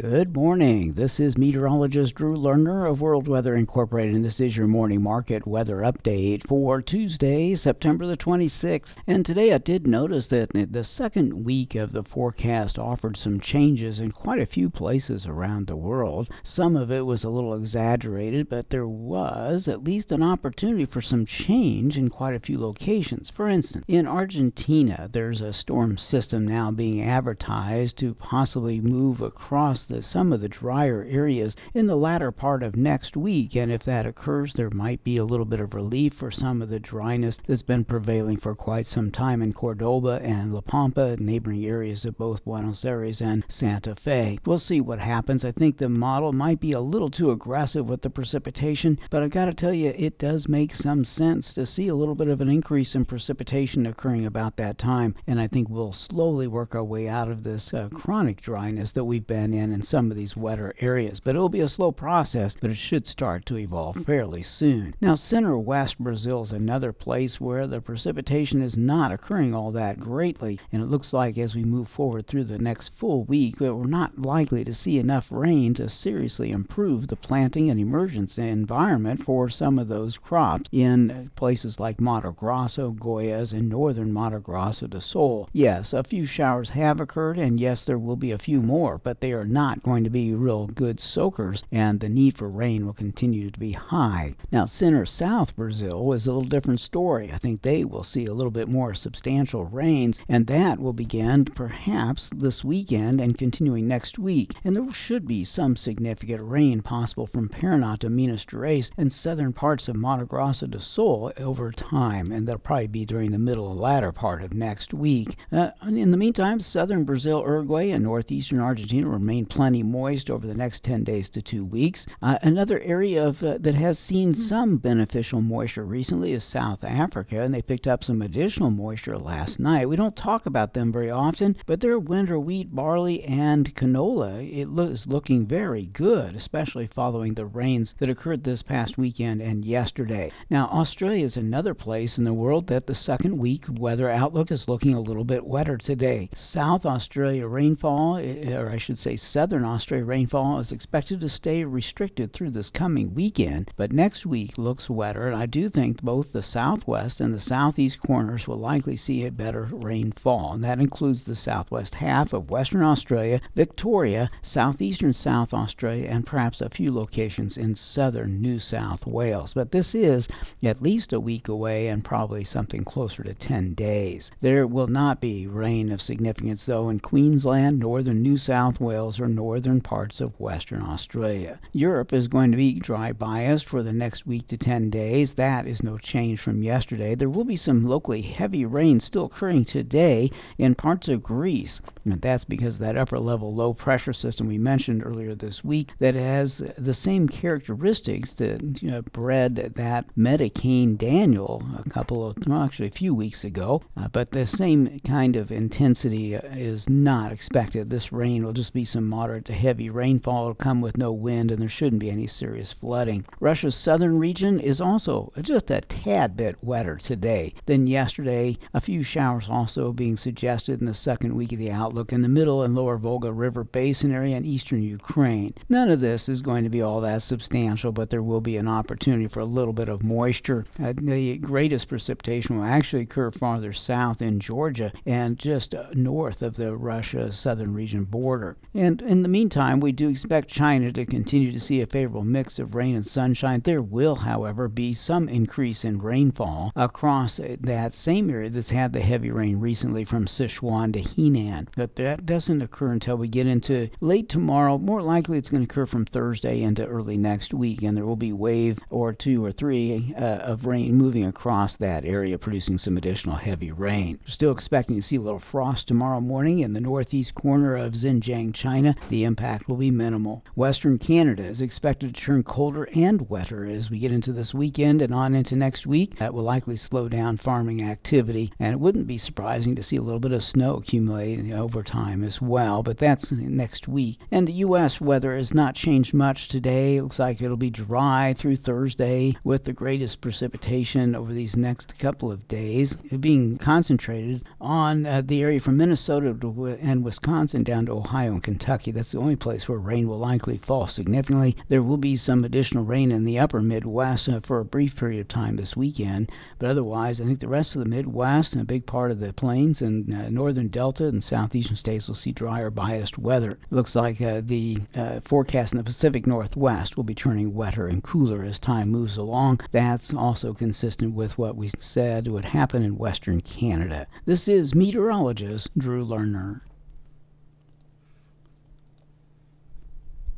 Good morning. This is meteorologist Drew Lerner of World Weather Incorporated, and this is your morning market weather update for Tuesday, September the 26th. And today I did notice that the second week of the forecast offered some changes in quite a few places around the world. Some of it was a little exaggerated, but there was at least an opportunity for some change in quite a few locations. For instance, in Argentina, there's a storm system now being advertised to possibly move across the, some of the drier areas in the latter part of next week. And if that occurs, there might be a little bit of relief for some of the dryness that's been prevailing for quite some time in Cordoba and La Pampa, neighboring areas of both Buenos Aires and Santa Fe. We'll see what happens. I think the model might be a little too aggressive with the precipitation, but I've got to tell you, it does make some sense to see a little bit of an increase in precipitation occurring about that time. And I think we'll slowly work our way out of this uh, chronic dryness that we've been in in some of these wetter areas. But it'll be a slow process, but it should start to evolve mm. fairly soon. Now, center west Brazil is another place where the precipitation is not occurring all that greatly, and it looks like as we move forward through the next full week we're not likely to see enough rain to seriously improve the planting and emergence environment for some of those crops in places like Mato Grosso, Goiás, and northern Mato Grosso do Sul. Yes, a few showers have occurred, and yes, there will be a few more, but they are not not going to be real good soakers, and the need for rain will continue to be high. Now, center south Brazil is a little different story. I think they will see a little bit more substantial rains, and that will begin perhaps this weekend and continuing next week. And there should be some significant rain possible from Paraná to Minas Gerais and southern parts of Mato Grosso do Sul over time, and that'll probably be during the middle latter part of next week. Uh, in the meantime, southern Brazil, Uruguay, and northeastern Argentina remain plenty moist over the next 10 days to two weeks. Uh, another area of, uh, that has seen hmm. some beneficial moisture recently is South Africa, and they picked up some additional moisture last night. We don't talk about them very often, but their winter wheat, barley, and canola it lo- is looking very good, especially following the rains that occurred this past weekend and yesterday. Now, Australia is another place in the world that the second week weather outlook is looking a little bit wetter today. South Australia rainfall, or I should say, southern Australia rainfall is expected to stay restricted through this coming weekend, but next week looks wetter, and I do think both the southwest and the southeast corners will likely see a better rainfall, and that includes the southwest half of Western Australia, Victoria, southeastern South Australia, and perhaps a few locations in southern New South Wales. But this is at least a week away and probably something closer to 10 days. There will not be rain of significance, though, in Queensland, northern New South Wales, or northern parts of Western Australia. Europe is going to be dry biased for the next week to 10 days. That is no change from yesterday. There will be some locally heavy rain still occurring today in parts of Greece. And that's because that upper level low pressure system we mentioned earlier this week that has the same characteristics that you know, bred that Medicane Daniel a couple of, well, actually a few weeks ago. Uh, but the same kind of intensity is not expected. This rain will just be some moderate to heavy rainfall. It'll come with no wind, and there shouldn't be any serious flooding. Russia's southern region is also just a tad bit wetter today than yesterday. A few showers also being suggested in the second week of the outlook in the middle and lower Volga River Basin area and eastern Ukraine. None of this is going to be all that substantial, but there will be an opportunity for a little bit of moisture. Uh, the greatest precipitation will actually occur farther south in Georgia and just uh, north of the Russia southern region border. And in the meantime, we do expect China to continue to see a favorable mix of rain and sunshine. There will, however, be some increase in rainfall across that same area that's had the heavy rain recently from Sichuan to Henan. But that doesn't occur until we get into late tomorrow. More likely, it's going to occur from Thursday into early next week, and there will be wave or two or three uh, of rain moving across that area, producing some additional heavy rain. Still expecting to see a little frost tomorrow morning in the northeast corner of Xinjiang, China the impact will be minimal. Western Canada is expected to turn colder and wetter as we get into this weekend and on into next week. That will likely slow down farming activity, and it wouldn't be surprising to see a little bit of snow accumulate over time as well, but that's next week. And the U.S. weather has not changed much today. It looks like it'll be dry through Thursday with the greatest precipitation over these next couple of days being concentrated on uh, the area from Minnesota to, and Wisconsin down to Ohio and Kentucky. Kentucky. That's the only place where rain will likely fall significantly. There will be some additional rain in the upper Midwest uh, for a brief period of time this weekend, but otherwise, I think the rest of the Midwest and a big part of the plains and uh, northern Delta and southeastern states will see drier biased weather. It looks like uh, the uh, forecast in the Pacific Northwest will be turning wetter and cooler as time moves along. That's also consistent with what we said would happen in western Canada. This is meteorologist Drew Lerner.